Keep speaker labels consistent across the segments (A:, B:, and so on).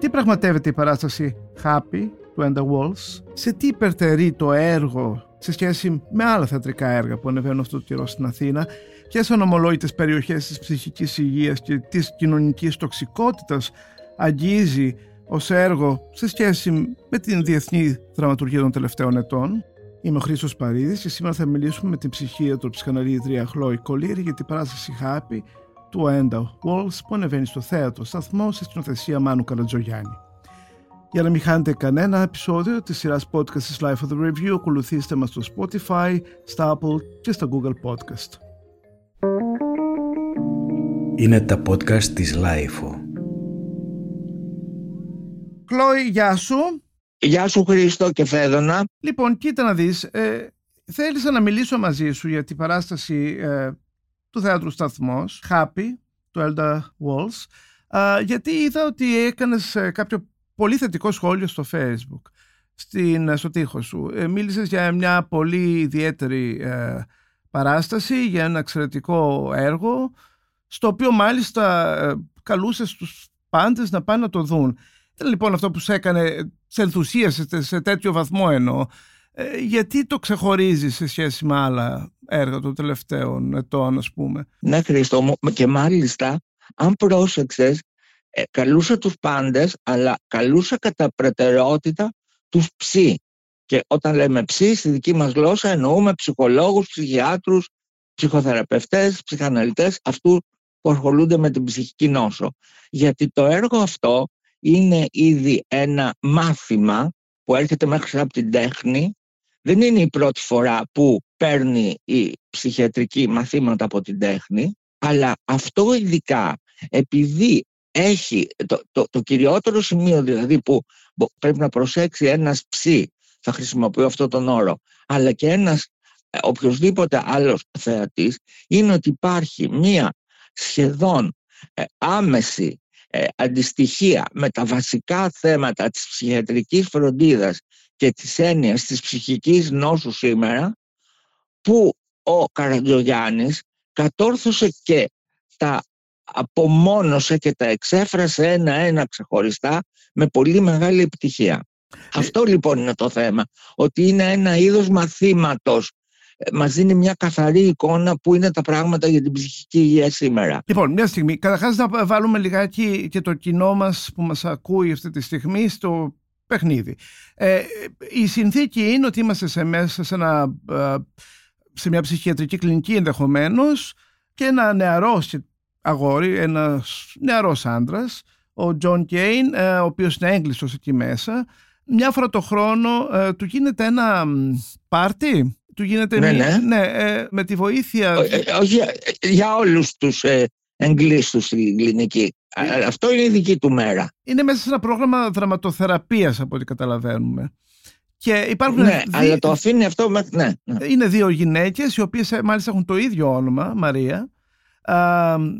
A: Τι πραγματεύεται η παράσταση Happy του Enda Walls, σε τι υπερτερεί το έργο σε σχέση με άλλα θεατρικά έργα που ανεβαίνουν αυτό το καιρό στην Αθήνα; Και σε ονομολόγητες περιοχές της ψυχικής υγείας και της κοινωνικής τοξικότητας αγγίζει ως έργο σε σχέση με την διεθνή δραματουργία των τελευταίων ετών; Είμαι ο Χρήστος Παρίδης και σήμερα θα μιλήσουμε με την ψυχίατρο ψυχαναλήτρια Χλόη Κολύρη για την παράσταση Happy του Enda Walls που ανεβαίνει στο θέατρο σταθμό σε σκηνοθεσία Μάνου Καρατζογιάννη. Για να μην χάνετε κανένα επεισόδιο της σειράς podcast της Life of the Review ακολουθήστε μας στο Spotify, στα Apple και στα Google Podcast.
B: Είναι τα podcast της Life.
A: Κλώη, γεια σου.
C: Γεια σου Χρήστο και Φέδωνα.
A: Λοιπόν, κοίτα να δεις, ε, θέλησα να μιλήσω μαζί σου για την παράσταση ε, του Θεάτρου Σταθμός, Happy, του Elda Walls, ε, γιατί είδα ότι έκανες ε, κάποιο πολύ θετικό σχόλιο στο facebook, στην, στο τοίχος σου. Ε, μίλησες για μια πολύ ιδιαίτερη ε, παράσταση, για ένα εξαιρετικό έργο, στο οποίο μάλιστα ε, καλούσες τους πάντες να πάνε να το δουν. Ήταν λοιπόν αυτό που σε έκανε, σε ενθουσίασε σε τέτοιο βαθμό εννοώ. Ε, γιατί το ξεχωρίζεις σε σχέση με άλλα έργα των τελευταίων ετών ας πούμε.
C: Ναι Χρήστο και μάλιστα αν πρόσεξες ε, καλούσα τους πάντες, αλλά καλούσα κατά προτεραιότητα τους ψή. Και όταν λέμε ψή, στη δική μας γλώσσα εννοούμε ψυχολόγους, ψυχιάτρους, ψυχοθεραπευτές, ψυχαναλυτές, αυτούς που ασχολούνται με την ψυχική νόσο. Γιατί το έργο αυτό είναι ήδη ένα μάθημα που έρχεται μέχρι από την τέχνη. Δεν είναι η πρώτη φορά που παίρνει η ψυχιατρική μαθήματα από την τέχνη, αλλά αυτό ειδικά επειδή έχει το, το, το κυριότερο σημείο δηλαδή που πρέπει να προσέξει ένας ψή, θα χρησιμοποιώ αυτό τον όρο, αλλά και ένας ε, οποιοδήποτε άλλος θεατής, είναι ότι υπάρχει μία σχεδόν ε, άμεση ε, αντιστοιχεία με τα βασικά θέματα της ψυχιατρικής φροντίδας και της έννοιας της ψυχικής νόσου σήμερα, που ο Καραντζογιάννης κατόρθωσε και τα απομόνωσε και τα εξέφρασε ένα-ένα ξεχωριστά με πολύ μεγάλη επιτυχία. Αυτό λοιπόν είναι το θέμα, ότι είναι ένα είδος μαθήματος ε, Μας δίνει μια καθαρή εικόνα που είναι τα πράγματα για την ψυχική υγεία σήμερα.
A: Λοιπόν, μια στιγμή. Καταρχάς, να βάλουμε λιγάκι και το κοινό μας που μας ακούει αυτή τη στιγμή στο παιχνίδι. Ε, η συνθήκη είναι ότι είμαστε σε μέσα σε, ένα, ε, σε μια ψυχιατρική κλινική ενδεχομένως και ένα νεαρό αγόρι, ένας νεαρός άντρας, ο Τζον Κέιν, ε, ο οποίος είναι έγκλειστος εκεί μέσα. Μια φορά το χρόνο ε, του γίνεται ένα πάρτι, του γίνεται
C: ναι,
A: μια,
C: ναι.
A: ναι ε, με τη βοήθεια...
C: όχι για όλους τους ε, εγκλείστους στην κλινική. Αυτό είναι η δική του μέρα.
A: Είναι μέσα σε ένα πρόγραμμα δραματοθεραπείας από ό,τι καταλαβαίνουμε. Και υπάρχουν
C: ναι, αλλά το αφήνει αυτό μέχρι... Ναι,
A: ναι. Είναι δύο γυναίκες οι οποίες μάλιστα έχουν το ίδιο όνομα, Μαρία, mm.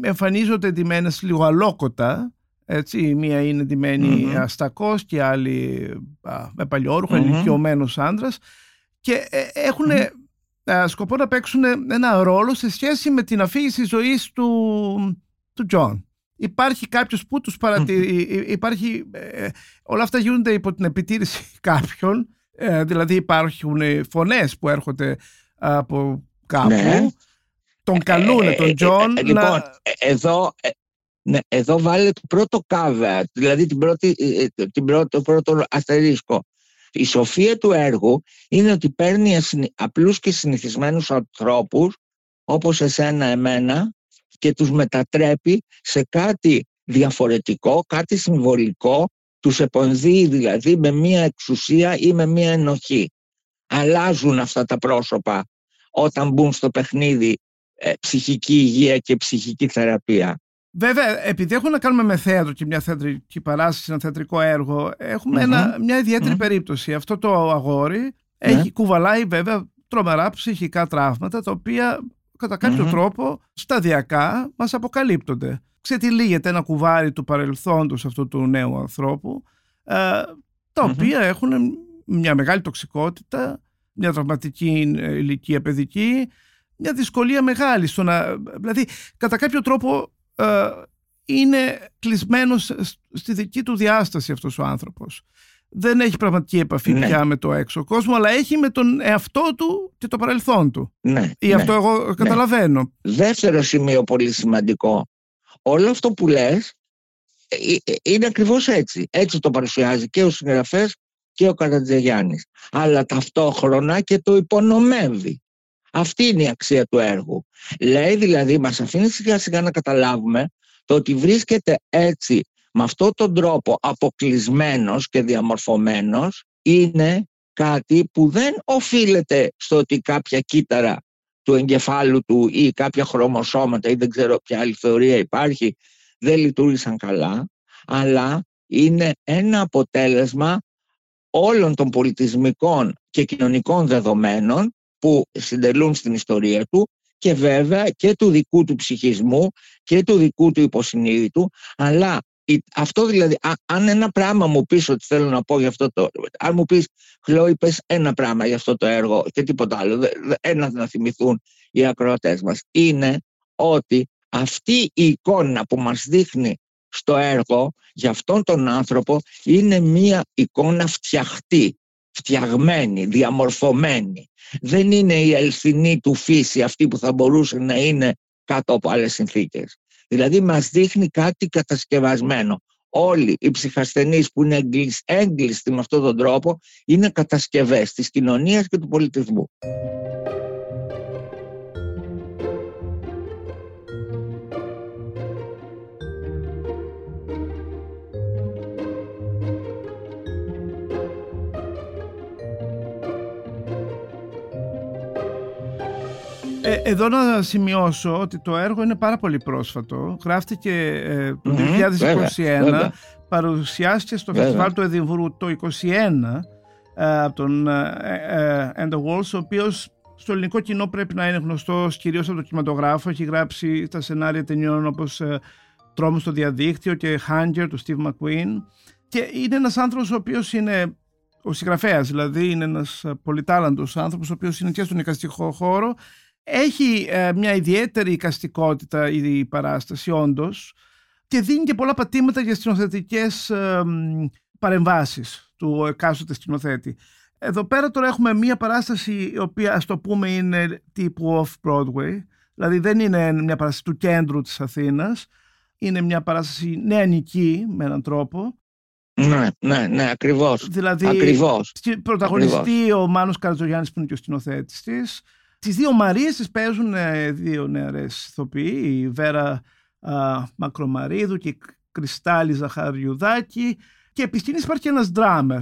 A: εμφανίζονται ντυμένες λίγο αλόκοτα έτσι, η μία είναι ντυμένη mm-hmm. αστακός και η άλλη α, με παλιόρουχο, mm-hmm. ηλικιωμένος άντρας και ε, έχουν σκοπό να παίξουν ένα ρόλο σε σχέση με την αφήγηση ζωής του, του Τζον. Υπάρχει κάποιος που τους παρατηρεί, υπάρχει, ε, όλα αυτά γίνονται υπό την επιτήρηση κάποιων, ε, δηλαδή υπάρχουν φωνές που έρχονται από κάπου ναι τον καλούνε τον Τζον
C: να... Λοιπόν, εδώ, ναι, εδώ βάλε το πρώτο caveat, δηλαδή την πρώτη, την πρώτο, το πρώτο αστερίσκο. Η σοφία του έργου είναι ότι παίρνει απλούς και συνηθισμένους ανθρώπους όπως εσένα εμένα και τους μετατρέπει σε κάτι διαφορετικό, κάτι συμβολικό, τους επενδύει δηλαδή με μία εξουσία ή με μία ενοχή. Αλλάζουν αυτά τα πρόσωπα όταν μπουν στο παιχνίδι ε, ψυχική υγεία και ψυχική θεραπεία.
A: Βέβαια, επειδή έχουμε να κάνουμε με θέατρο και μια θεατρική παράσταση, ένα θεατρικό έργο, ένα, μια ιδιαιτερη περίπτωση. Αυτό το αγόρι ναι. έχει κουβαλάει βέβαια τρομερά ψυχικά τραύματα, τα οποία κατά καποιο τρόπο σταδιακά μας αποκαλύπτονται. Ξετυλίγεται ένα κουβάρι του παρελθόντος αυτού του νέου ανθρώπου, ε, τα οποία έχουν μια μεγάλη τοξικότητα, μια τραυματική ηλικία παιδική, μια δυσκολία μεγάλη στο να. Δηλαδή, κατά κάποιο τρόπο, ε, είναι κλεισμένος στη δική του διάσταση αυτός ο άνθρωπος. Δεν έχει πραγματική επαφή ναι. πια με το έξω κόσμο, αλλά έχει με τον εαυτό του και το παρελθόν του.
C: Ναι,
A: Ή αυτό
C: ναι,
A: εγώ καταλαβαίνω.
C: Δεύτερο σημείο πολύ σημαντικό. Όλο αυτό που λες ε, ε, είναι ακριβώς έτσι. Έτσι το παρουσιάζει και ο συγγραφέας και ο Καρατζεγιάννης. Αλλά ταυτόχρονα και το υπονομεύει. Αυτή είναι η αξία του έργου. Λέει δηλαδή, μας αφήνει σιγά σιγά να καταλάβουμε το ότι βρίσκεται έτσι με αυτόν τον τρόπο αποκλεισμένος και διαμορφωμένος είναι κάτι που δεν οφείλεται στο ότι κάποια κύτταρα του εγκεφάλου του ή κάποια χρωμοσώματα ή δεν ξέρω ποια άλλη θεωρία υπάρχει δεν λειτουργήσαν καλά αλλά είναι ένα αποτέλεσμα όλων των πολιτισμικών και κοινωνικών δεδομένων που συντελούν στην ιστορία του και βέβαια και του δικού του ψυχισμού και του δικού του υποσυνείδητου αλλά αυτό δηλαδή, αν ένα πράγμα μου πεις ότι θέλω να πω για αυτό το αν μου πεις Χλώη πες ένα πράγμα για αυτό το έργο και τίποτα άλλο ένα να θυμηθούν οι ακροατές μας είναι ότι αυτή η εικόνα που μας δείχνει στο έργο για αυτόν τον άνθρωπο είναι μία εικόνα φτιαχτή, φτιαγμένη, διαμορφωμένη. Δεν είναι η ελθινή του φύση αυτή που θα μπορούσε να είναι κάτω από άλλες συνθήκες. Δηλαδή μας δείχνει κάτι κατασκευασμένο. Όλοι οι ψυχασθενείς που είναι έγκλειστοι με αυτόν τον τρόπο είναι κατασκευές της κοινωνίας και του πολιτισμού.
A: Εδώ να σημειώσω ότι το έργο είναι πάρα πολύ πρόσφατο. Γράφτηκε ε, το 2021, παρουσιάστηκε στο φεστιβάλ του Εδιμβρού το 2021 ε, από τον ε, End of Walls, ο οποίος στο ελληνικό κοινό πρέπει να είναι γνωστός κυρίως από το κινηματογράφο. Έχει γράψει τα σενάρια ταινιών όπως Τρόμος στο διαδίκτυο και Hunger του Steve McQueen. Και είναι ένας άνθρωπος ο οποίος είναι ο συγγραφέας, δηλαδή είναι ένας πολυτάλαντος άνθρωπος ο οποίος είναι και στον εικαστικό χώρο έχει ε, μια ιδιαίτερη οικαστικότητα η παράσταση όντως και δίνει και πολλά πατήματα για σκηνοθετικές ε, παρεμβάσεις του εκάστοτε σκηνοθέτη. Εδώ πέρα τώρα έχουμε μια παράσταση η οποία ας το πούμε είναι τύπου off-Broadway, δηλαδή δεν είναι μια παράσταση του κέντρου της Αθήνας, είναι μια παράσταση νεανική με έναν τρόπο.
C: Ναι, ναι, ναι, ακριβώς.
A: Δηλαδή,
C: ακριβώς.
A: πρωταγωνιστεί ο Μάνος Καρατζογιάννης που είναι και ο σκηνοθέτης της, τις δύο Μαρίες τις παίζουν ε, δύο νεαρές ηθοποιοί, η Βέρα α, Μακρομαρίδου και η Κρυστάλλη Ζαχαριουδάκη και επί υπάρχει και ένας ντράμερ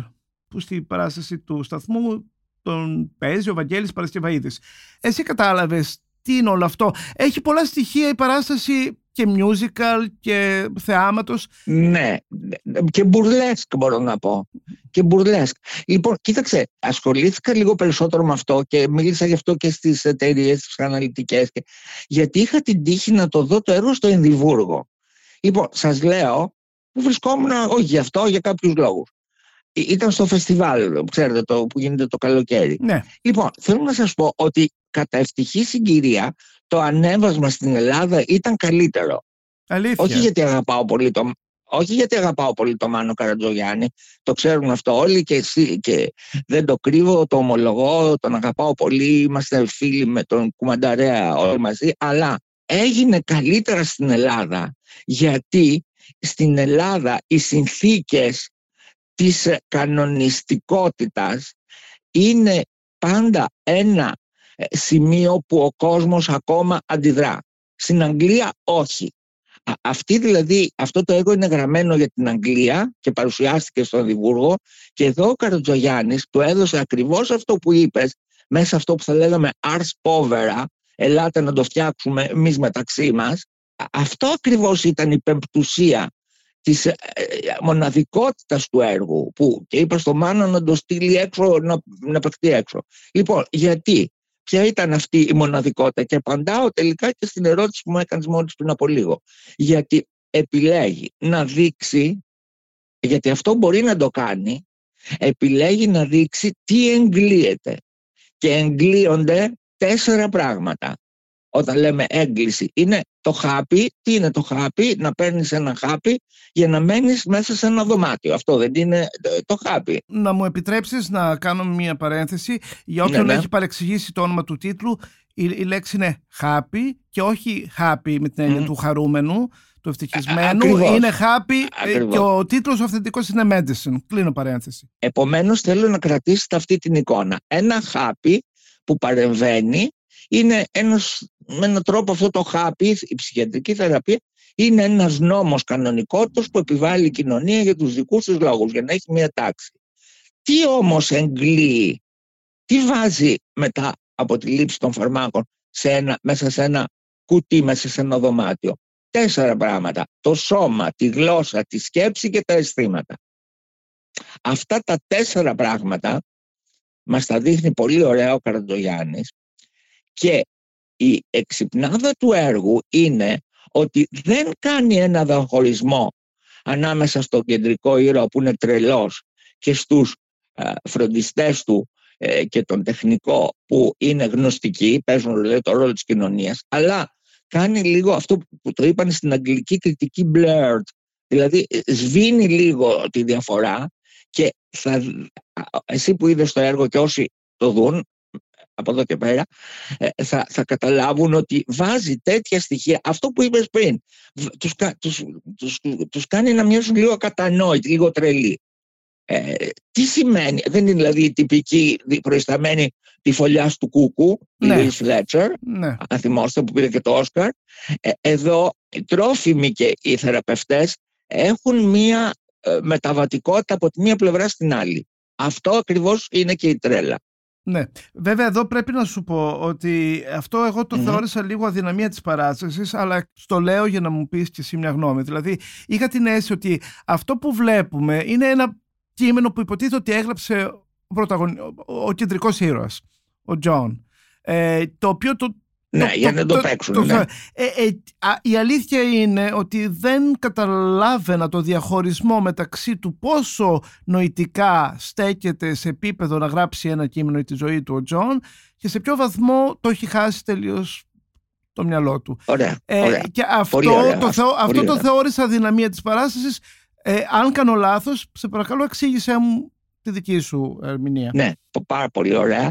A: που στην παράσταση του σταθμού τον παίζει ο Βαγγέλης Παρασκευαίδης. Εσύ κατάλαβες τι είναι όλο αυτό. Έχει πολλά στοιχεία η παράσταση και musical και θεάματος.
C: Ναι, και μπουρλέσκ μπορώ να πω. Και μπουρλέσκ. Λοιπόν, κοίταξε, ασχολήθηκα λίγο περισσότερο με αυτό και μίλησα γι' αυτό και στις εταιρείες, στις αναλυτικές. Γιατί είχα την τύχη να το δω το έργο στο Ενδιβούργο. Λοιπόν, σας λέω, που βρισκόμουν, όχι γι' αυτό, για κάποιους λόγους. Ήταν στο φεστιβάλ, ξέρετε, το, που γίνεται το καλοκαίρι.
A: Ναι.
C: Λοιπόν, θέλω να σας πω ότι κατά ευτυχή συγκυρία το ανέβασμα στην Ελλάδα ήταν καλύτερο.
A: Αλήθεια.
C: Όχι γιατί αγαπάω πολύ το, όχι γιατί αγαπάω πολύ το Μάνο Καρατζογιάννη, το ξέρουν αυτό όλοι και, εσύ, και δεν το κρύβω, το ομολογώ, τον αγαπάω πολύ, είμαστε φίλοι με τον Κουμανταρέα όλοι μαζί, αλλά έγινε καλύτερα στην Ελλάδα γιατί στην Ελλάδα οι συνθήκες της κανονιστικότητας είναι πάντα ένα ε, σημείο που ο κόσμος ακόμα αντιδρά. Στην Αγγλία όχι. Αυτή δηλαδή, αυτό το έργο είναι γραμμένο για την Αγγλία και παρουσιάστηκε στον Διβούργο και εδώ ο Καρατζογιάννης του έδωσε ακριβώς αυτό που είπες μέσα αυτό που θα λέγαμε ars povera, ελάτε να το φτιάξουμε εμείς μεταξύ μας. Αυτό ακριβώς ήταν η πεμπτουσία της ε, μοναδικότητας του έργου που και είπα στο Μάνο να το στείλει έξω, να, να παιχτεί έξω. Λοιπόν, γιατί; Ποια ήταν αυτή η μοναδικότητα; Και απαντάω τελικά και στην ερώτηση που μου έκανες μόλις πριν από λίγο. Γιατί επιλέγει να δείξει, γιατί αυτό μπορεί να το κάνει, επιλέγει να δείξει τι εγκλείεται. Και εγκλείονται τέσσερα πράγματα. Όταν λέμε έγκληση. Είναι το χάπι. Τι είναι το χάπι; Να παίρνεις ένα χάπι για να μένεις μέσα σε ένα δωμάτιο. Αυτό δεν είναι το χάπι.
A: Να μου επιτρέψεις να κάνω μια παρένθεση. Για όποιον ναι, ναι. έχει παρεξηγήσει το όνομα του τίτλου, η, η λέξη είναι χάπι και όχι χάπι με την έννοια του χαρούμενου, του ευτυχισμένου. Είναι χάπι και ο τίτλος ο αυθεντικός είναι medicine. Κλείνω παρένθεση.
C: Επομένως θέλω να κρατήσετε αυτή την εικόνα. Ένα χάπι που παρεμβαίνει είναι ένας, με έναν τρόπο αυτό το χάπι, η ψυχιατρική θεραπεία, είναι ένας νόμος κανονικότητας που επιβάλλει η κοινωνία για τους δικούς τους λόγους, για να έχει μια τάξη. Τι όμως εγκλείει, τι βάζει μετά από τη λήψη των φαρμάκων σε ένα, μέσα σε ένα κουτί, μέσα σε ένα δωμάτιο; Τέσσερα πράγματα. Το σώμα, τη γλώσσα, τη σκέψη και τα αισθήματα. Αυτά τα τέσσερα πράγματα μας τα δείχνει πολύ ωραία ο Καραντογιάννης και η εξυπνάδα του έργου είναι ότι δεν κάνει ένα διαχωρισμό ανάμεσα στον κεντρικό ήρωα που είναι τρελός και στους ε, φροντιστές του ε, και τον τεχνικό που είναι γνωστικοί, παίζουν δηλαδή, το ρόλο της κοινωνίας, αλλά κάνει λίγο αυτό που το είπαν στην αγγλική κριτική blurred, δηλαδή ε, σβήνει λίγο τη διαφορά και θα, εσύ που είδες το έργο και όσοι το δουν από εδώ και πέρα ε, θα, θα καταλάβουν ότι βάζει τέτοια στοιχεία αυτό που είπες πριν τους, τους, τους, τους κάνει να μοιάζουν λίγο κατανόητοι, λίγο τρελοί ε, τι σημαίνει, δεν είναι δηλαδή η τυπική προϊσταμένη τη φωλιά του Κούκου, ναι. η Fletcher, ναι. αν θυμόστε που πήρε και το Όσκαρ. Ε, εδώ οι τρόφιμοι και οι θεραπευτές έχουν μία ε, μεταβατικότητα από τη μία πλευρά στην άλλη. Αυτό ακριβώς είναι και η τρέλα.
A: Ναι. Βέβαια εδώ πρέπει να σου πω ότι αυτό εγώ το θεώρησα λίγο αδυναμία της παράστασης αλλά στο λέω για να μου πεις και εσύ μια γνώμη. Δηλαδή είχα την αίσθηση ότι αυτό που βλέπουμε είναι ένα κείμενο που υποτίθεται ότι έγραψε ο, πρωταγωνι... ο κεντρικός ήρωας, ο Τζον. Ε, το οποίο το,
C: ναι, για να το, το παίξουν. ναι.
A: ε, ε, η αλήθεια είναι ότι δεν καταλάβαινα το διαχωρισμό μεταξύ του πόσο νοητικά στέκεται σε επίπεδο να γράψει ένα κείμενο για τη ζωή του ο Τζον και σε ποιο βαθμό το έχει χάσει τελείως το μυαλό του.
C: Ωραία, ε, ωραία.
A: Και αυτό, το, αυτό το θεώρησα αδυναμία της παράστασης. Ε, αν κάνω λάθος, σε παρακαλώ εξήγησέ μου τη δική σου ερμηνεία.
C: Ναι, πάρα πολύ ωραία.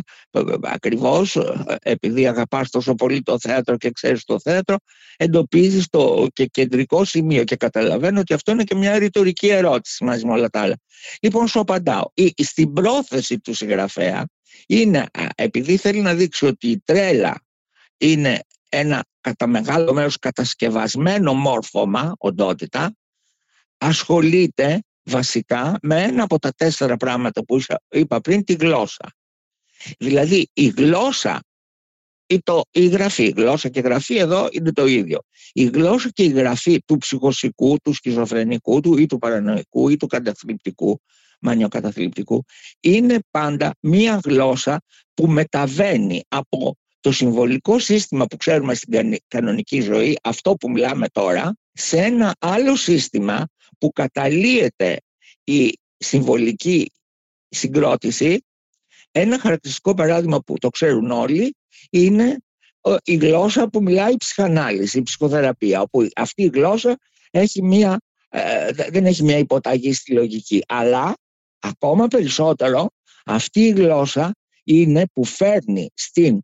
C: Ακριβώς, ε, επειδή αγαπάς τόσο πολύ το θέατρο και ξέρεις το θέατρο, εντοπίζεις το και κεντρικό σημείο και καταλαβαίνω ότι αυτό είναι και μια ρητορική ερώτηση μαζί με όλα τα άλλα. Λοιπόν, σου απαντάω. Στην πρόθεση του συγγραφέα είναι, επειδή θέλει να δείξει ότι η τρέλα είναι ένα κατά μεγάλο μέρος κατασκευασμένο μόρφωμα, οντότητα, ασχολείται βασικά με ένα από τα τέσσερα πράγματα που είπα πριν, τη γλώσσα. Δηλαδή η γλώσσα ή το, η γραφή, η γλώσσα και η γραφή εδώ είναι το ίδιο. Η γλώσσα και η γραφή του ψυχοσικού, του σκιζοφρενικού του ή του παρανοϊκού ή του καταθλιπτικού, μανιοκαταθλιπτικού, είναι πάντα μία γλώσσα που μεταβαίνει από το συμβολικό σύστημα που ξέρουμε στην κανονική ζωή, αυτό που μιλάμε τώρα, σε ένα άλλο σύστημα που καταλύεται η συμβολική συγκρότηση, ένα χαρακτηριστικό παράδειγμα που το ξέρουν όλοι είναι η γλώσσα που μιλάει η ψυχανάλυση, η ψυχοθεραπεία, όπου αυτή η γλώσσα έχει μια, ε, δεν έχει μια υποταγή στη λογική, αλλά ακόμα περισσότερο αυτή η γλώσσα είναι που φέρνει στην,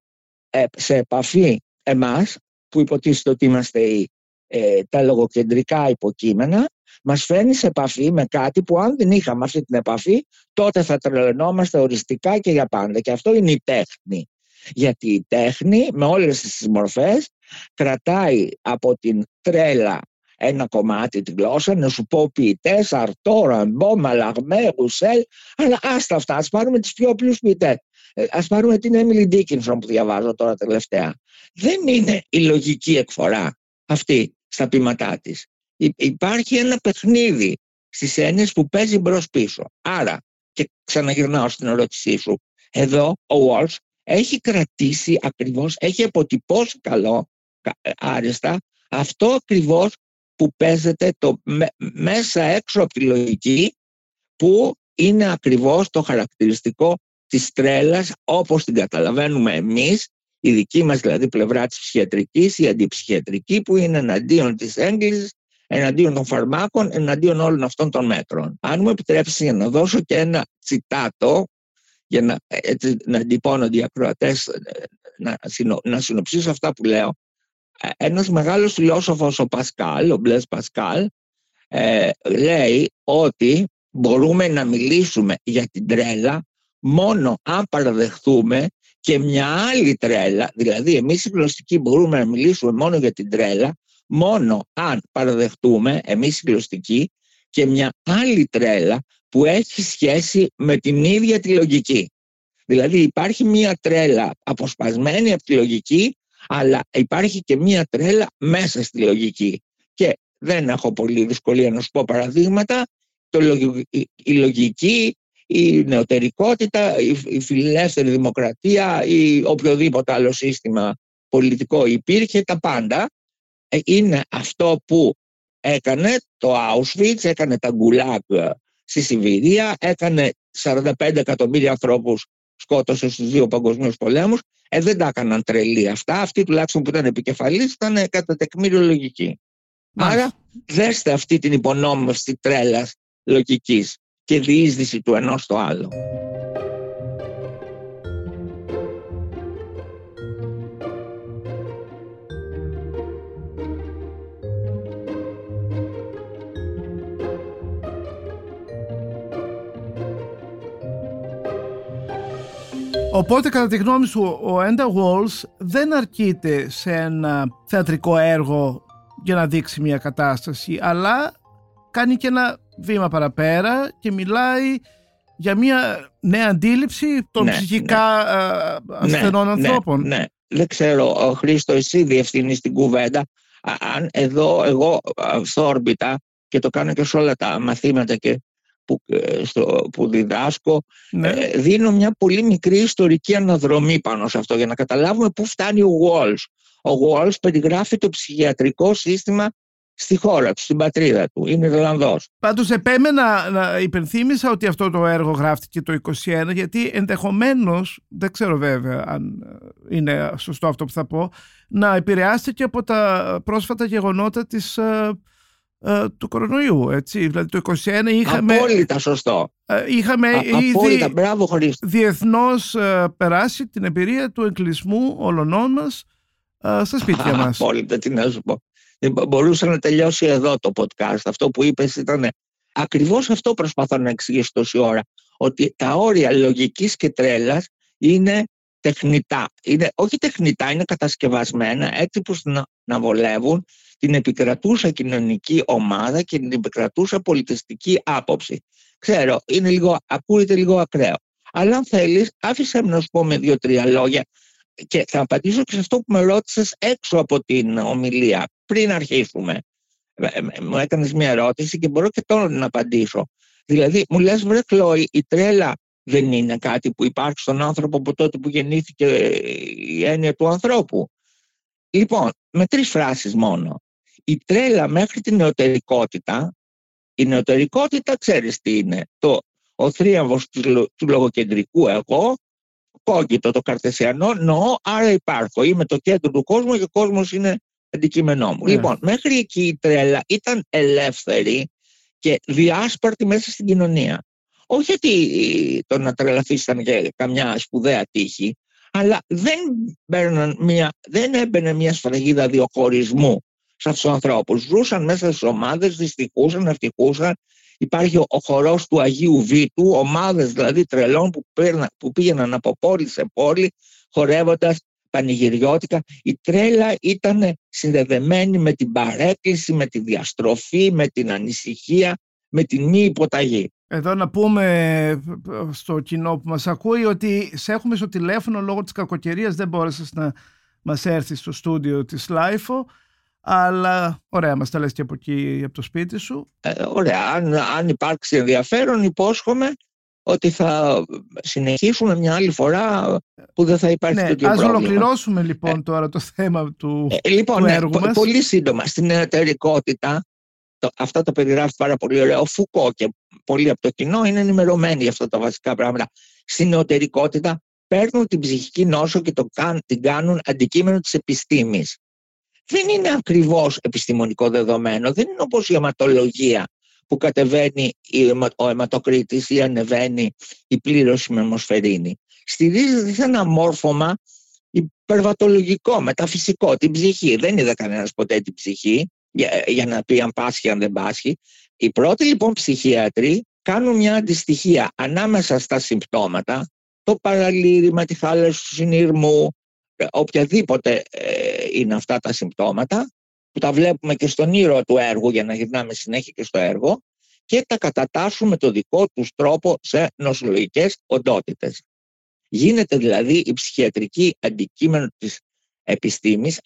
C: ε, σε επαφή εμάς, που υποτίθεται ότι είμαστε οι, ε, τα λογοκεντρικά υποκείμενα, μας φέρνει σε επαφή με κάτι που αν δεν είχαμε αυτή την επαφή τότε θα τρελαινόμαστε οριστικά και για πάντα και αυτό είναι η τέχνη γιατί η τέχνη με όλες τις μορφές κρατάει από την τρέλα ένα κομμάτι τη γλώσσα, να σου πω ποιητές, Αρτόρα, Μπόμα, Λαγμέ, Ρουσέλ, αλλά άστα αυτά, ας πάρουμε τις πιο απλούς ποιητές. Ε, ας πάρουμε την Έμιλι Ντίκινσον που διαβάζω τώρα τελευταία. Δεν είναι η λογική εκφορά αυτή στα πείματά της υπάρχει ένα παιχνίδι στις έννοιες που παίζει μπρος πίσω. Άρα, και ξαναγυρνάω στην ερώτησή σου, εδώ ο Walsh έχει κρατήσει ακριβώς, έχει αποτυπώσει καλό, ε, άριστα, αυτό ακριβώς που παίζεται το, μέσα έξω από τη λογική που είναι ακριβώς το χαρακτηριστικό της τρέλας όπως την καταλαβαίνουμε εμείς η δική μας δηλαδή πλευρά της ψυχιατρικής, η αντιψυχιατρική που είναι εναντίον της έγκλησης, εναντίον των φαρμάκων, εναντίον όλων αυτών των μέτρων. Αν μου επιτρέψεις για να δώσω και ένα τσιτάτο, για να, έτσι, να εντυπώνονται οι ακροατές, ε, να, να συνοψίσω αυτά που λέω. Ε, ένας μεγάλος φιλόσοφος, ο Πασκάλ, ο Μπλες Πασκάλ, ε, λέει ότι μπορούμε να μιλήσουμε για την τρέλα μόνο αν παραδεχθούμε και μια άλλη τρέλα, δηλαδή εμείς οι γλωστικοί μπορούμε να μιλήσουμε μόνο για την τρέλα, μόνο αν παραδεχτούμε εμείς οι γλωστικοί και μια άλλη τρέλα που έχει σχέση με την ίδια τη λογική. Δηλαδή υπάρχει μια τρέλα αποσπασμένη από τη λογική, αλλά υπάρχει και μια τρέλα μέσα στη λογική. Και δεν έχω πολύ δυσκολία να σου πω παραδείγματα, το, η λογική η νεωτερικότητα, η φιλελεύθερη δημοκρατία ή οποιοδήποτε άλλο σύστημα πολιτικό υπήρχε, τα πάντα ε, είναι αυτό που έκανε το Auschwitz, έκανε τα Γκουλάκ ε, στη Σιβηρία, έκανε 45 εκατομμύρια ανθρώπους σκότωσε στους δύο παγκοσμίους πολέμους. Ε, δεν τα έκαναν τρελή αυτά. Αυτοί τουλάχιστον που ήταν επικεφαλής ήταν κατά τεκμήριο λογική. Άρα δέστε αυτή την υπονόμευση τρέλας λογικής και διείσδυση του ενός στο άλλο.
A: Οπότε κατά τη γνώμη σου ο Enda Walls δεν αρκείται σε ένα θεατρικό έργο για να δείξει μια κατάσταση αλλά κάνει και ένα βήμα παραπέρα και μιλάει για μια νέα αντίληψη των ναι, ψυχικά ναι. ασθενών ναι, ανθρώπων.
C: Ναι, ναι, δεν ξέρω, ο Χρήστο, εσύ διευθύνεις την κουβέντα. Αν εδώ εγώ αυθόρμητα και το κάνω και σε όλα τα μαθήματα και που, ε, στο, που διδάσκω, ναι. ε, δίνω μια πολύ μικρή ιστορική αναδρομή πάνω σε αυτό για να καταλάβουμε πού φτάνει ο Walls. Ο Walls περιγράφει το ψυχιατρικό σύστημα στη χώρα του, στην πατρίδα του. Είναι Ιρλανδός.
A: Πάντως, επέμενα να υπενθύμησα ότι αυτό το έργο γράφτηκε το 1921, γιατί ενδεχομένως, δεν ξέρω βέβαια αν είναι σωστό αυτό που θα πω, να επηρεάστηκε από τα πρόσφατα γεγονότα της, ε, ε, του κορονοϊού. Έτσι. Δηλαδή το 1921 είχαμε.
C: Απόλυτα σωστό.
A: Ε, είχαμε Α,
C: απόλυτα, ήδη μπράβο,
A: διεθνώς περάσει την εμπειρία του εγκλισμού όλων μας στα σπίτια μας.
C: Απόλυτα, τι να σου πω. Μπορούσε να τελειώσει εδώ το podcast. Αυτό που είπες ήταν ακριβώς αυτό προσπαθώ να εξηγήσω τόση ώρα. Ότι τα όρια λογικής και τρέλας είναι τεχνητά. Είναι, όχι τεχνητά, είναι κατασκευασμένα έτσι που να, να βολεύουν την επικρατούσα κοινωνική ομάδα και την επικρατούσα πολιτιστική άποψη. Ξέρω, είναι λίγο, ακούγεται λίγο ακραίο. Αλλά αν θέλεις, άφησε με να σου πω με δύο-τρία λόγια και θα απαντήσω και σε αυτό που με ρώτησες έξω από την ομιλία, πριν αρχίσουμε. Ε, ε, μου έκανες μια ερώτηση και μπορώ και τώρα να απαντήσω. Δηλαδή, μου λες, βρε Κλώη, η τρέλα δεν είναι κάτι που υπάρχει στον άνθρωπο από τότε που γεννήθηκε η έννοια του ανθρώπου. Λοιπόν, με τρεις φράσεις μόνο. Η τρέλα μέχρι την νεωτερικότητα, η νεωτερικότητα ξέρεις τι είναι, το, ο θρίαμβος του, του λογοκεντρικού εγώ κόκκιτο το καρτεσιανό, νο, άρα υπάρχω. Είμαι το κέντρο του κόσμου και ο κόσμος είναι αντικείμενό μου. Ναι. Λοιπόν, μέχρι εκεί η τρέλα ήταν ελεύθερη και διάσπαρτη μέσα στην κοινωνία. Όχι ότι το να τρελαθείς ήταν και καμιά σπουδαία τύχη, αλλά δεν, μια, δεν έμπαινε μια σφραγίδα διοχωρισμού σε αυτούς τους ανθρώπους. Ζούσαν μέσα στις ομάδες, δυστυχούσαν, ευτυχούσαν Υπάρχει ο, ο χορός του Αγίου Βήτου, ομάδες δηλαδή τρελών που, που πήγαιναν από πόλη σε πόλη χορεύοντας πανηγυριώτικα. Η τρέλα ήταν συνδεδεμένη με την παρέκκληση, με τη διαστροφή, με την ανησυχία, με την μη υποταγή.
A: Εδώ να πούμε στο κοινό που μας ακούει ότι σε έχουμε στο τηλέφωνο λόγω της κακοκαιρίας δεν μπόρεσες να μας έρθεις στο στούντιο της LiFO αλλά ωραία, μας τα λες και από εκεί, από το σπίτι σου.
C: Ε, ωραία, αν, αν υπάρξει ενδιαφέρον υπόσχομαι ότι θα συνεχίσουμε μια άλλη φορά που δεν θα υπάρχει
A: ναι,
C: τέτοιο
A: ας
C: πρόβλημα.
A: Ας ολοκληρώσουμε λοιπόν ε, τώρα το θέμα του,
C: ε, λοιπόν,
A: του
C: ναι,
A: έργου μας.
C: Πολύ σύντομα, στην εταιρικότητα, το, αυτά τα περιγράφεις πάρα πολύ ωραία ο Φουκώ και πολλοί από το κοινό είναι ενημερωμένοι για αυτά τα βασικά πράγματα. Στην νεωτερικότητα παίρνουν την ψυχική νόσο και το, την κάνουν αντικείμενο της επιστήμης. Δεν είναι ακριβώς επιστημονικό δεδομένο, δεν είναι όπως η αιματολογία που κατεβαίνει ο αιματοκρίτης ή ανεβαίνει η πλήρωση με αιμοσφαιρίνη. Στηρίζεται σε ένα μόρφωμα υπερβατολογικό, μεταφυσικό, την ψυχή. Δεν είδε κανένας ποτέ την ψυχή για, για να πει αν πάσχει, αν δεν πάσχει. Οι πρώτοι λοιπόν ψυχίατροι κάνουν μια αντιστοιχία ανάμεσα στα συμπτώματα, το παραλήρημα, τη θάλασσα του συνειρμού, ε, οποιαδήποτε ε, είναι αυτά τα συμπτώματα, που τα βλέπουμε και στον ήρωα του έργου για να γυρνάμε συνέχεια και στο έργο και τα κατατάσσουμε με το δικό τους τρόπο σε νοσολογικές οντότητες. Γίνεται δηλαδή η ψυχιατρική αντικείμενο της επιστήμης,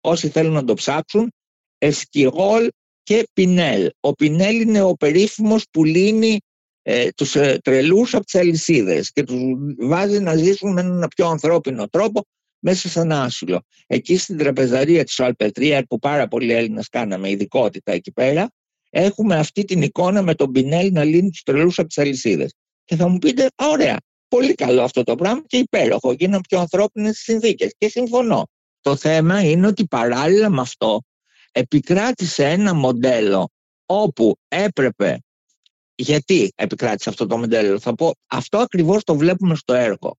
C: όσοι θέλουν να το ψάξουν, Εσκυγόλ και Πινέλ. Ο Πινέλ είναι ο περίφημος που λύνει ε, τους ε, τρελούς από τις αλυσίδες και τους βάζει να ζήσουν με έναν πιο ανθρώπινο τρόπο μέσα σε ένα άσυλο. Εκεί στην τραπεζαρία της Αλπετρία που πάρα πολλοί Έλληνες κάναμε ειδικότητα εκεί πέρα έχουμε αυτή την εικόνα με τον Πινέλ να λύνει τους τρελούς από τις αλυσίδες. Και θα μου πείτε, ωραία, πολύ καλό αυτό το πράγμα και υπέροχο, γίνανε πιο ανθρώπινες συνθήκες και συμφωνώ. Το θέμα είναι ότι παράλληλα με αυτό επικράτησε ένα μοντέλο όπου έπρεπε γιατί επικράτησε αυτό το μοντέλο θα πω αυτό ακριβώς το βλέπουμε στο έργο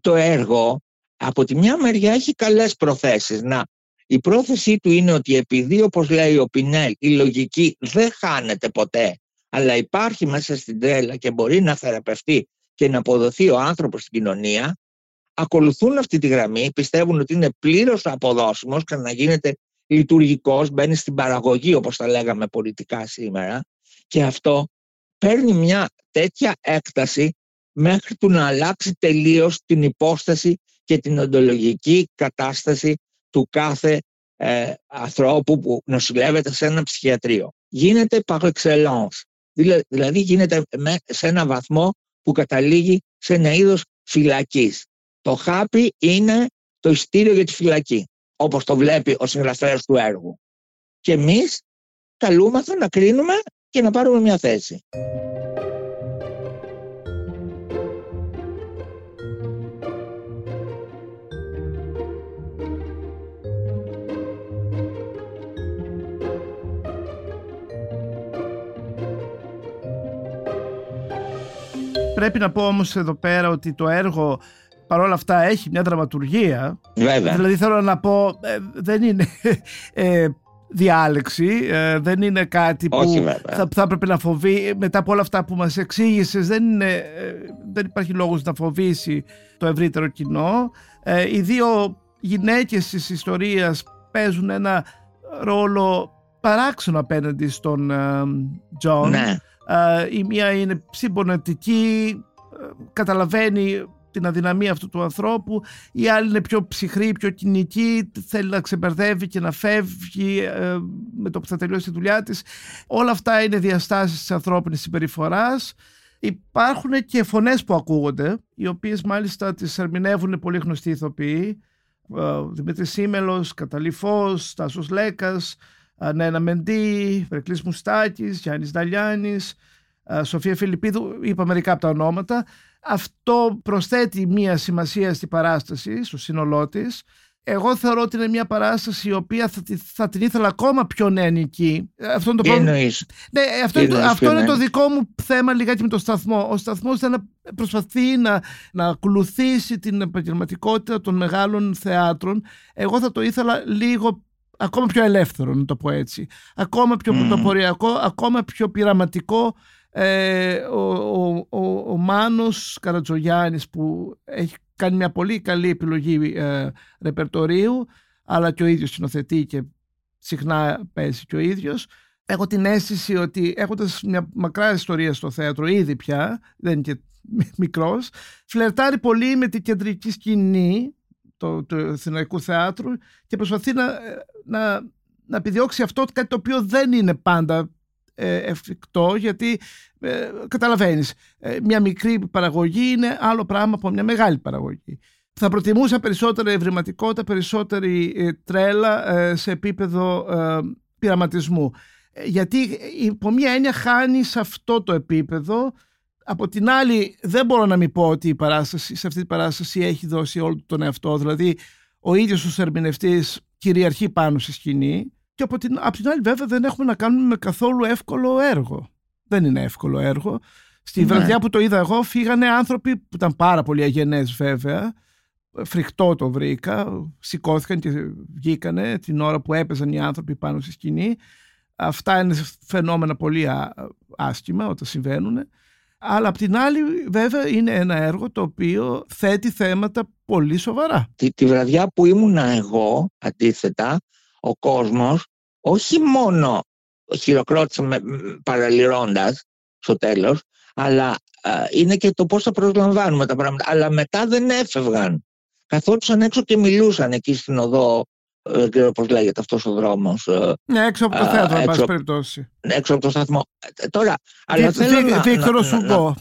C: το έργο από τη μια μεριά έχει καλές προθέσεις. Να η πρόθεσή του είναι ότι επειδή όπως λέει ο Πινέλ η λογική δεν χάνεται ποτέ αλλά υπάρχει μέσα στην τρέλα και μπορεί να θεραπευτεί και να αποδοθεί ο άνθρωπος στην κοινωνία ακολουθούν αυτή τη γραμμή, πιστεύουν ότι είναι πλήρως αποδόσιμος και να γίνεται λειτουργικός, μπαίνει στην παραγωγή όπως τα λέγαμε πολιτικά σήμερα και αυτό παίρνει μια τέτοια έκταση μέχρι του να αλλάξει τελείως την υπόσταση και την οντολογική κατάσταση του κάθε ε, ανθρώπου που νοσηλεύεται σε ένα ψυχιατρίο. Γίνεται par excellence, δηλαδή γίνεται σε ένα βαθμό που καταλήγει σε ένα είδος φυλακής. Το χάπι είναι το ειστήριο για τη φυλακή όπως το βλέπει ο συγγραφέας του έργου. Και εμείς καλούμαστε να κρίνουμε και να πάρουμε μια θέση.
A: Πρέπει να πω όμως εδώ πέρα ότι το έργο παρόλα αυτά έχει μια δραματουργία.
C: Βέβαια.
A: Δηλαδή θέλω να πω ε, δεν είναι ε, διάλεξη, ε, δεν είναι κάτι που θα, θα έπρεπε να φοβεί μετά από όλα αυτά που μας εξήγησες δεν, είναι, ε, δεν υπάρχει λόγος να φοβήσει το ευρύτερο κοινό. οι δύο γυναίκες της ιστορίας παίζουν ένα ρόλο παράξενο απέναντι στον Τζον.
C: Ναι.
A: Η μία είναι συμπονετική, καταλαβαίνει την αδυναμία αυτού του ανθρώπου, η άλλη είναι πιο ψυχρή, πιο κυνική, θέλει να ξεμπερδεύει και να φεύγει ε, με το που θα τελειώσει τη δουλειά της. Όλα αυτά είναι διαστάσεις της ανθρώπινης συμπεριφοράς. Υπάρχουν και φωνές που ακούγονται, οι οποίες μάλιστα τις ερμηνεύουν πολύ γνωστοί ηθοποιοί. Ε, Δημήτρης Ήμελλος, Καταληφός, Τάσος Λέκκας, ε, Νένα Μεντή, Βερκλής Μουστάκης, Γιάννης Δαλιάνης, Σοφία Φιλιππίδου, είπα μερικά από τα ονόματα. Αυτό προσθέτει μία σημασία στην παράσταση, στο σύνολό της. Εγώ θεωρώ ότι είναι μια παράσταση η οποία θα, θα την ήθελα ακόμα πιο νεανική.
C: Αυτό είναι το πρόβλημα. Ναι,
A: αυτό, είναι, αυτό είναι το δικό μου θέμα λιγάκι με το σταθμό. Ο σταθμός θα προσπαθεί να, να ακολουθήσει την επαγγελματικότητα των μεγάλων θεάτρων. Εγώ θα το ήθελα λίγο ακόμα πιο ελεύθερο, να το πω έτσι. Ακόμα πιο πρωτοποριακό, ακόμα πιο πειραματικό ε, ο, ο, ο, ο Μάνος Καρατζογιάννης που έχει κάνει μια πολύ καλή επιλογή ε, ρεπερτορίου αλλά και ο ίδιος συνοθετεί και συχνά παίζει και ο ίδιος έχω την αίσθηση ότι έχοντας μια μακρά ιστορία στο θέατρο ήδη πια δεν είναι και μικρός φλερτάρει πολύ με την κεντρική σκηνή του το θεάτρου και προσπαθεί να, να, να επιδιώξει αυτό κάτι το οποίο δεν είναι πάντα ε, εφικτό γιατί ε, καταλαβαίνεις ε, μια μικρή παραγωγή είναι άλλο πράγμα από μια μεγάλη παραγωγή. Θα προτιμούσα περισσότερη ευρηματικότητα, περισσότερη ε, τρέλα σε επίπεδο πειραματισμού. Γιατί υπό μια έννοια χάνεις σε αυτό το επίπεδο Από την άλλη δεν μπορώ να μην πω ότι η παράσταση, σε αυτή την παράσταση έχει δώσει όλο τον εαυτό. Δηλαδή ο ίδιος ο ερμηνευτής κυριαρχεί πάνω στη σκηνή και από την, από την άλλη βέβαια δεν έχουμε να κάνουμε με καθόλου εύκολο έργο. Δεν είναι εύκολο έργο. Στη ναι. βραδιά που το είδα εγώ φύγανε άνθρωποι που ήταν πάρα πολύ αγενές βέβαια. Φρικτό το βρήκα. Σηκώθηκαν και βγήκανε την ώρα που έπαιζαν οι άνθρωποι πάνω στη σκηνή. Αυτά είναι φαινόμενα πολύ άσχημα όταν συμβαίνουν. Αλλά απ' την άλλη βέβαια είναι ένα έργο το οποίο θέτει θέματα πολύ σοβαρά.
C: Τη, τη βραδιά που ήμουνα εγώ αντίθετα ο κόσμος όχι μόνο χειροκρότησε με, παραλυρώντας στο τέλος αλλά είναι και το πώς θα προσλαμβάνουμε τα πράγματα αλλά μετά δεν έφευγαν καθόντουσαν έξω και μιλούσαν εκεί στην οδό δεν ξέρω πώς λέγεται αυτός ο δρόμος.
A: Ε, ναι, έξω από το θέατρο, εν πάση περιπτώσει.
C: Έξω από το σταθμό. Ε, τώρα,
A: αλλά θέλω Βίκτορο Σουγκό.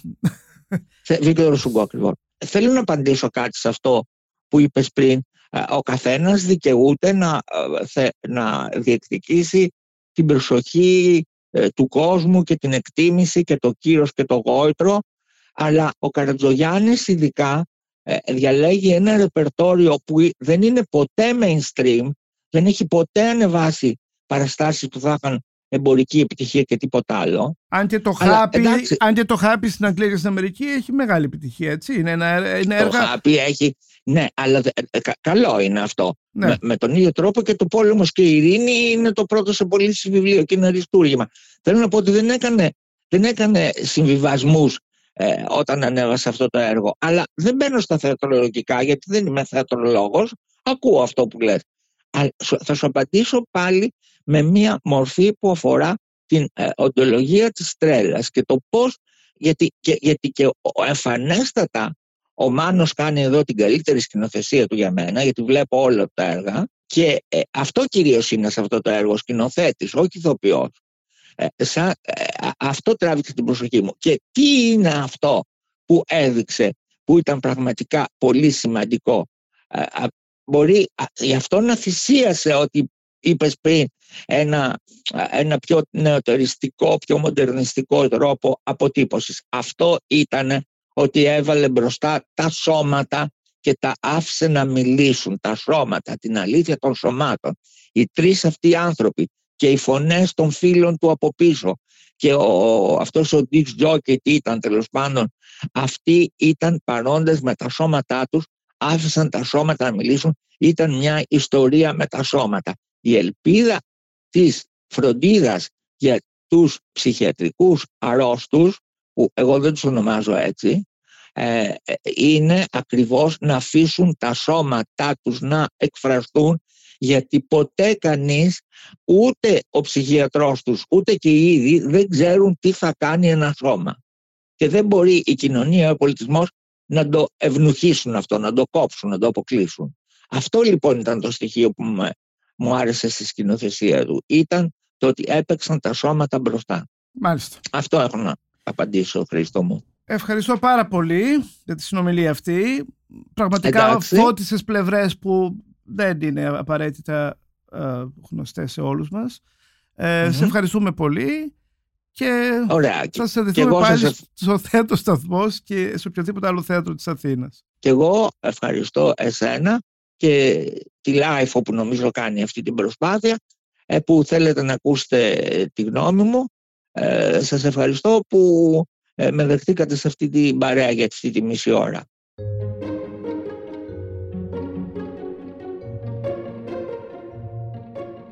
C: Βίκτορο Σουγκό, ακριβώς. Θέλω να απαντήσω κάτι σε αυτό που είπες πριν. Ε, ο καθένας δικαιούται να, να διεκδικήσει την προσοχή του κόσμου και την εκτίμηση και το κύρος και το γόητρο αλλά ο Καρατζογιάννης ειδικά ε, διαλέγει ένα ρεπερτόριο που δεν είναι ποτέ mainstream, δεν έχει ποτέ ανεβάσει παραστάσεις που θα είχαν εμπορική επιτυχία και τίποτα άλλο.
A: Αν και το, χάπι, αν και το χάπι στην Αγγλία και στην Αμερική έχει μεγάλη επιτυχία, έτσι. Είναι ένα, είναι
C: έργα... Το χάπι έχει, ναι, αλλά ε, καλό είναι αυτό. Ναι. Με, τον ίδιο τρόπο και το πόλεμος και η ειρήνη είναι το πρώτο σε πωλήσει βιβλίο και είναι αριστούργημα. Θέλω να πω ότι δεν έκανε, δεν έκανε συμβιβασμούς ε, όταν ανέβασα αυτό το έργο. Αλλά δεν μπαίνω στα θεατρολογικά γιατί δεν είμαι θεατρολόγος, ακούω αυτό που λες. Αλλά θα σου απαντήσω πάλι με μια μορφή που αφορά την ε, οντολογία της τρέλας και το πώς, γιατί και, γιατί και εμφανέστατα ο Μάνος κάνει εδώ την καλύτερη σκηνοθεσία του για μένα, γιατί βλέπω όλα τα έργα και ε, αυτό κυρίως είναι σε αυτό το έργο σκηνοθέτης, όχι ηθοποιός. Ε, ε, αυτό τράβηξε την προσοχή μου. Και τι είναι αυτό που έδειξε, που ήταν πραγματικά πολύ σημαντικό; Ε, μπορεί γι' αυτό να θυσίασε ότι είπες πριν ένα, ένα πιο νεοτεριστικό, πιο μοντερνιστικό τρόπο αποτύπωσης. Αυτό ήταν ότι έβαλε μπροστά τα σώματα και τα άφησε να μιλήσουν τα σώματα, την αλήθεια των σωμάτων. Οι τρεις αυτοί άνθρωποι και οι φωνές των φίλων του από πίσω. Και ο, αυτός ο Dick Jockey τι ήταν τέλος πάντων αυτοί ήταν παρόντες με τα σώματά τους άφησαν τα σώματα να μιλήσουν ήταν μια ιστορία με τα σώματα. Η ελπίδα της φροντίδας για τους ψυχιατρικούς αρρώστους που εγώ δεν τους ονομάζω έτσι ε, ε, είναι ακριβώς να αφήσουν τα σώματά τους να εκφραστούν γιατί ποτέ κανείς, ούτε ο ψυχιατρός τους, ούτε και οι ίδιοι δεν ξέρουν τι θα κάνει ένα σώμα. Και δεν μπορεί η κοινωνία, ο πολιτισμός να το ευνουχίσουν αυτό, να το κόψουν, να το αποκλείσουν. Αυτό λοιπόν ήταν το στοιχείο που μου άρεσε στη σκηνοθεσία του. Ήταν το ότι έπαιξαν τα σώματα μπροστά.
A: Μάλιστα.
C: Αυτό έχω να απαντήσω, Χρήστο μου.
A: Ευχαριστώ πάρα πολύ για τη συνομιλία αυτή. Πραγματικά Εντάξει. φώτισε πλευρές που δεν είναι απαραίτητα ε, γνωστές σε όλους μας. Ε, Σε ευχαριστούμε πολύ και
C: Ωραία.
A: θα σε δεχθούμε πάλι σας... στο θέατρο σταθμός και σε οποιοδήποτε άλλο θέατρο της Αθήνας.
C: Και εγώ ευχαριστώ εσένα και τη LIFO που νομίζω κάνει αυτή την προσπάθεια ε, που θέλετε να ακούσετε τη γνώμη μου. Ε, σας ευχαριστώ που ε, με δεχτήκατε σε αυτή την παρέα για αυτή τη μισή ώρα.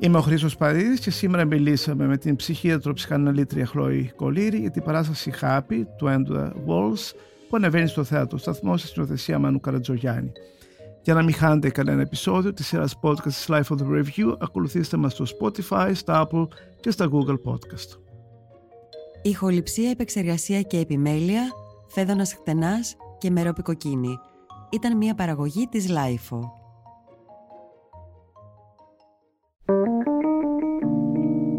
A: Είμαι ο Χρήσος Παρίδης και σήμερα μιλήσαμε με την ψυχίατρο ψυχαναλήτρια Χλώη Κολύρη για την παράσταση Happy του Έντουα Walls που ανεβαίνει στο θέατρο σταθμός στη σκηνοθεσία Μανού Καρατζογιάννη. Για να μην χάνετε κανένα επεισόδιο της σειράς podcast της Life of the Review, ακολουθήστε μας στο Spotify, στα Apple και στα Google Podcast.
D: Ηχοληψία, επεξεργασία και επιμέλεια, Φαίδωνας Κτενάς και Μερόπη Κοκκίνη. Ήταν μια παραγωγή της LIFO.